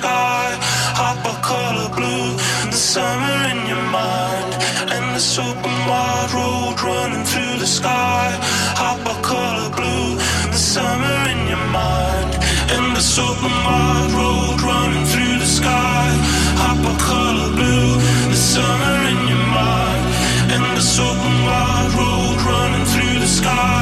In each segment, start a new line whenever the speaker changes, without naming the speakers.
sky, hot color blue, the summer in your mind, and this open wide road running through the sky, hot color blue, the summer in your mind, and this open wide road running through the sky, hot color blue, the summer in your mind, and this open wide road running through the sky.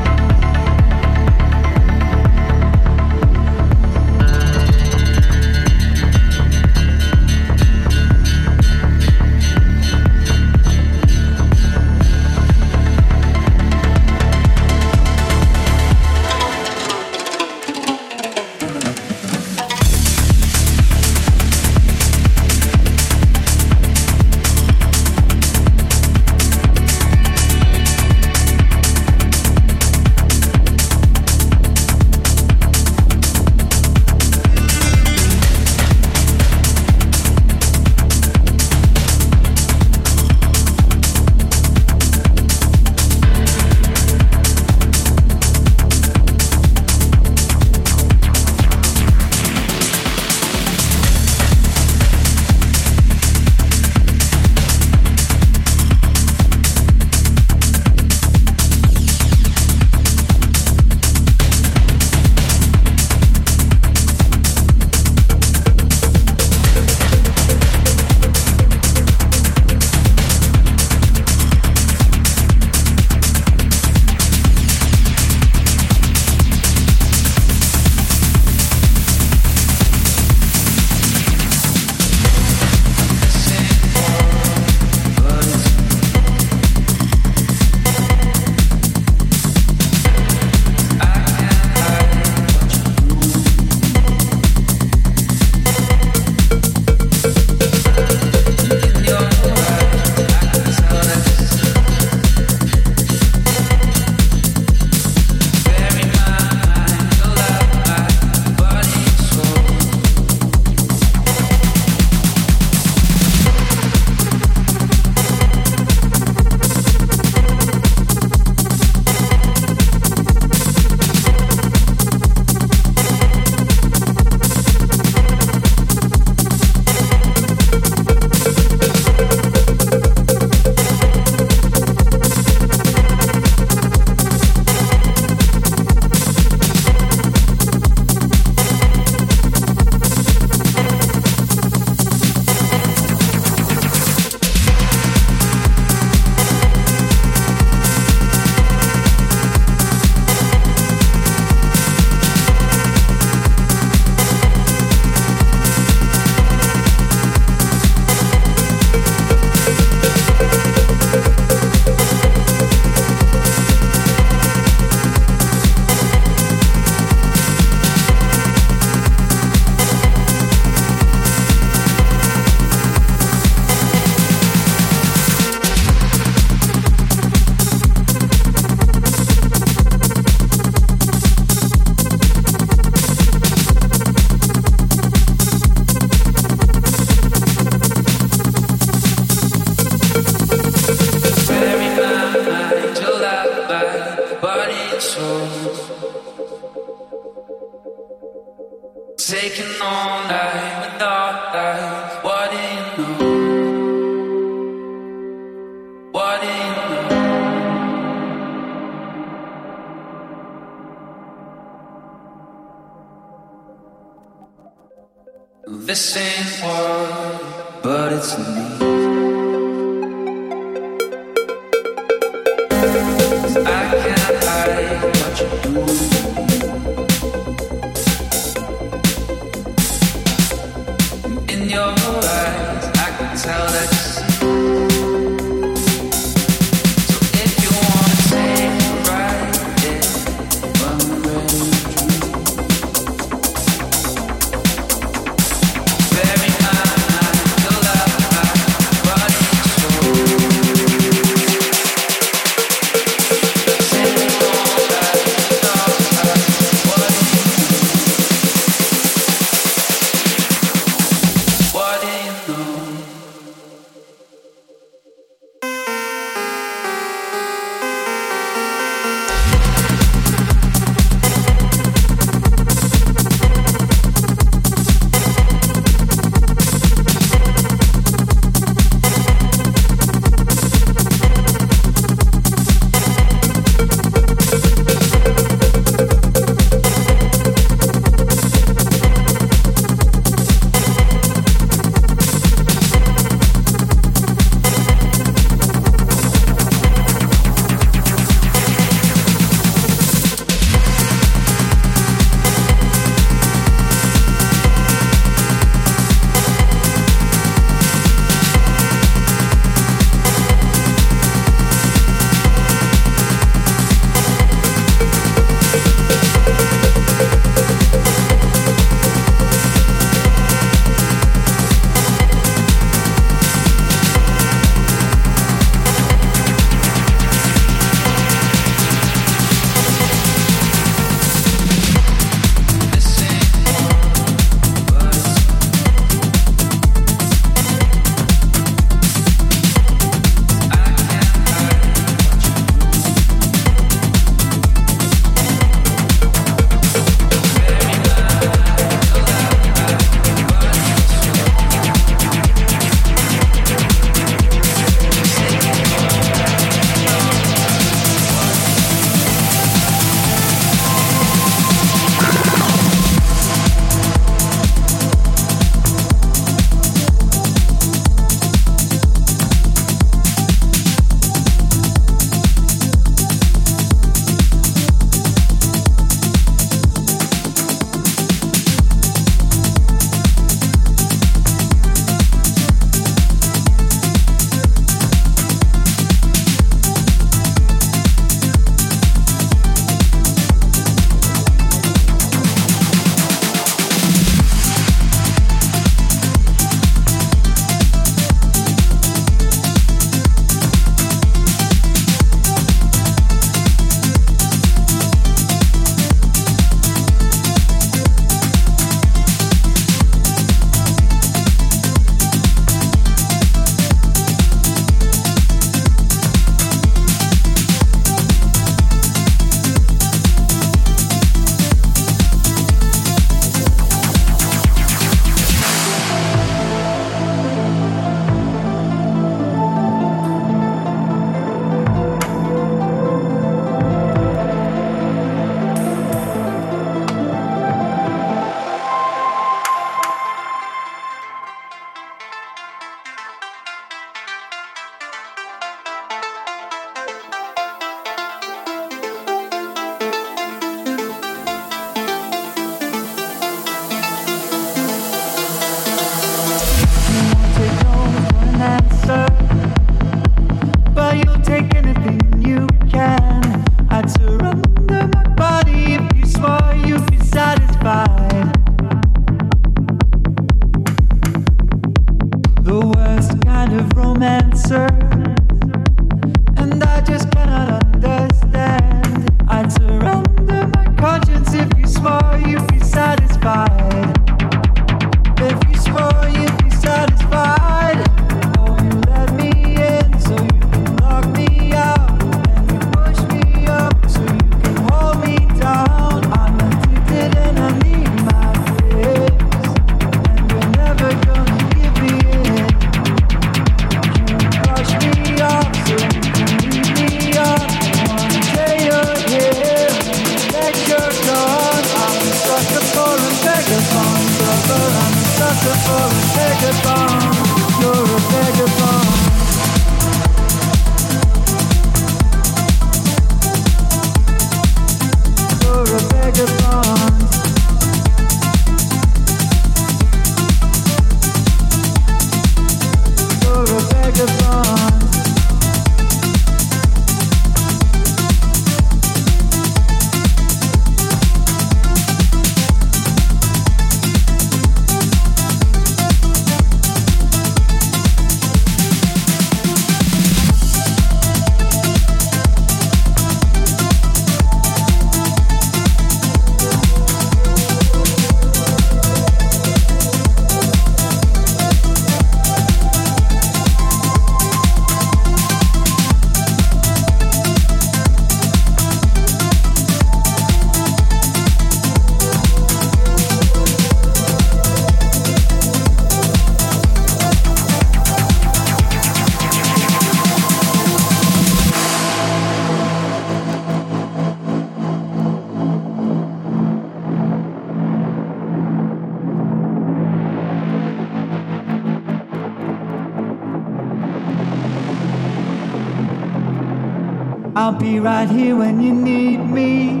When you need me.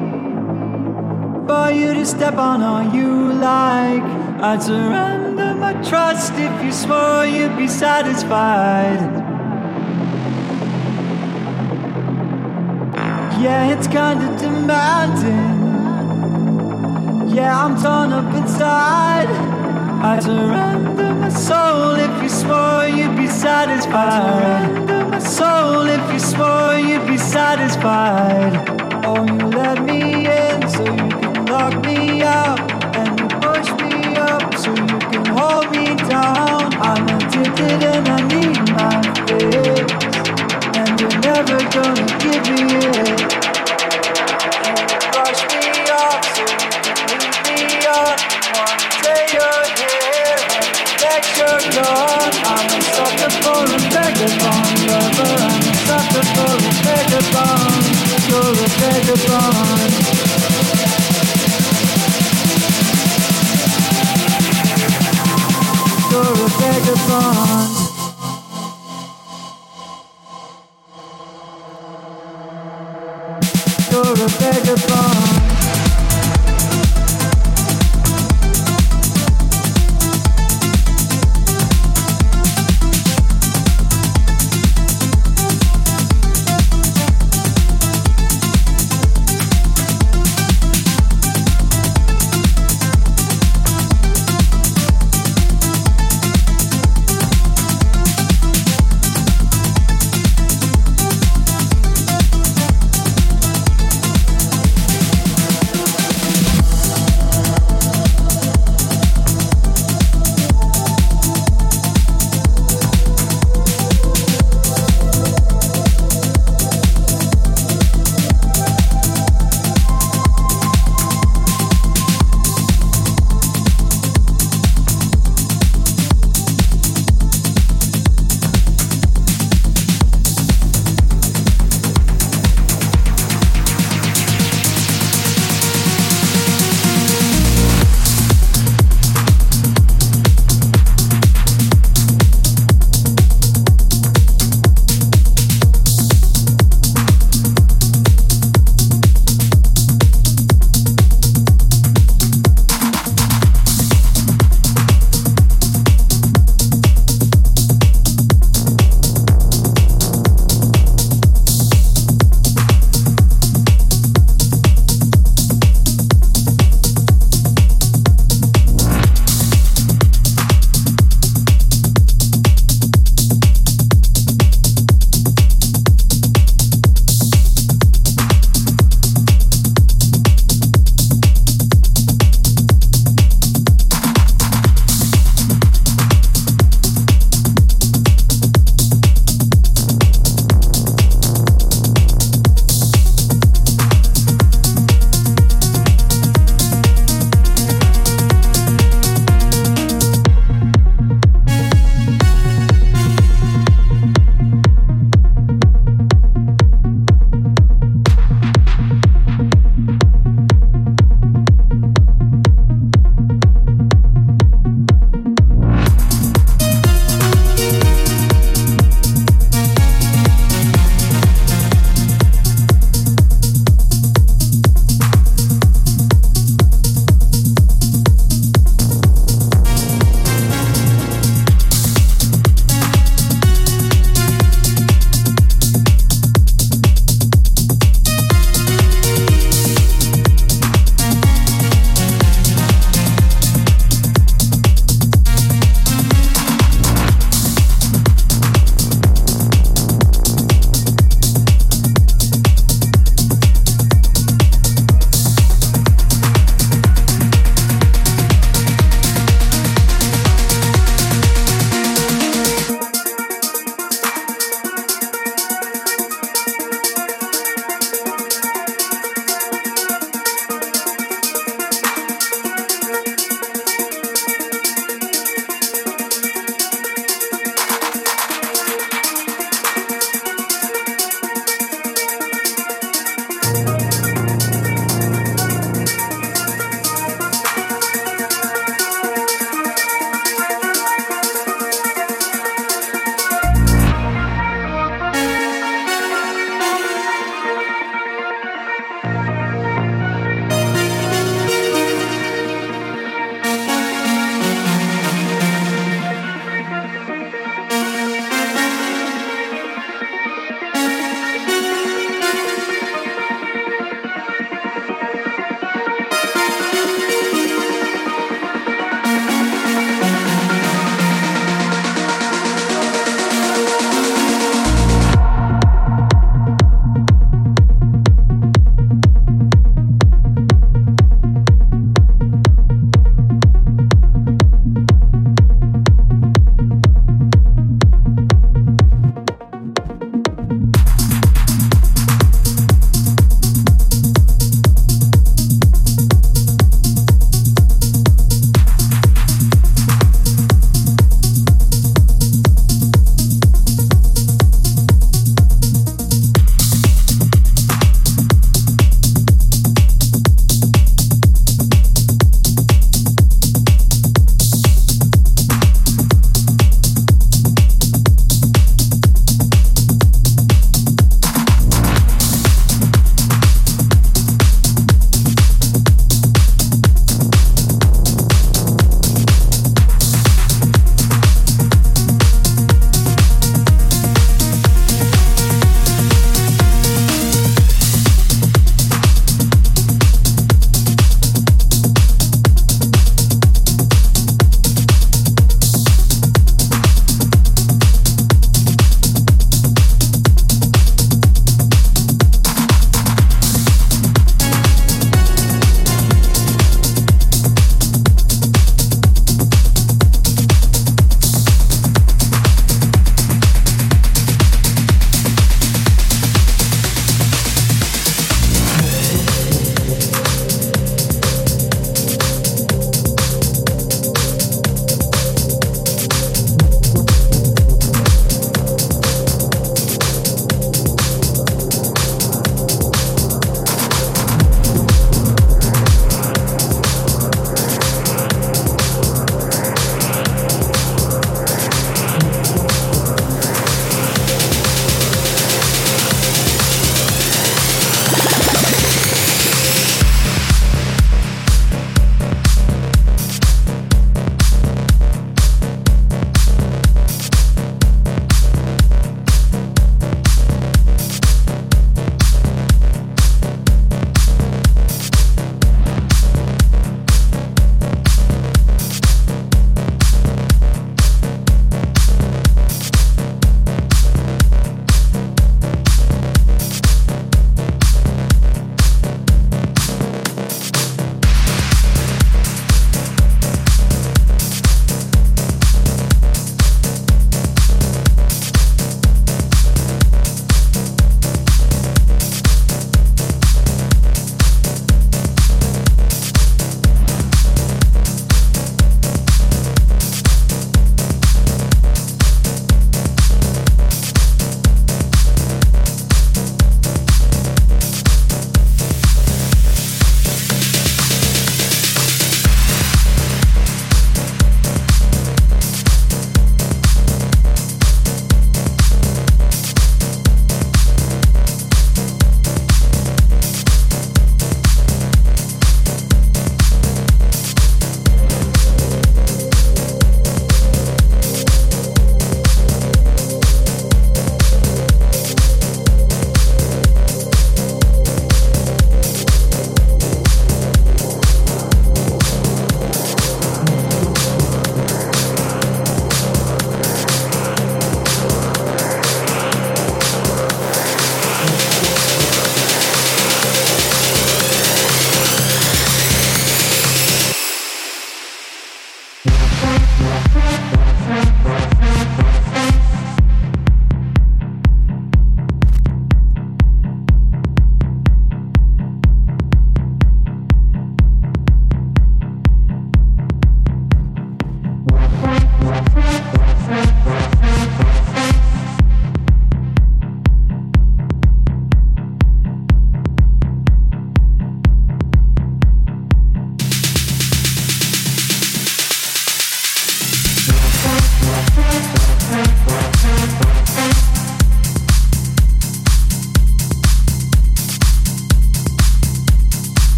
For you to step on all you like. I'd surrender my trust if you swore you'd be satisfied. Yeah, it's kinda demanding. Yeah, I'm torn up inside. I'd surrender my soul if you swore you'd be satisfied my soul if you swore you'd be satisfied. Oh, you let me in so you can lock me and you push me up so you can hold me down. I'm addicted and I need my fix, and you're never gonna give me it. Vagabond. You're a vagabond.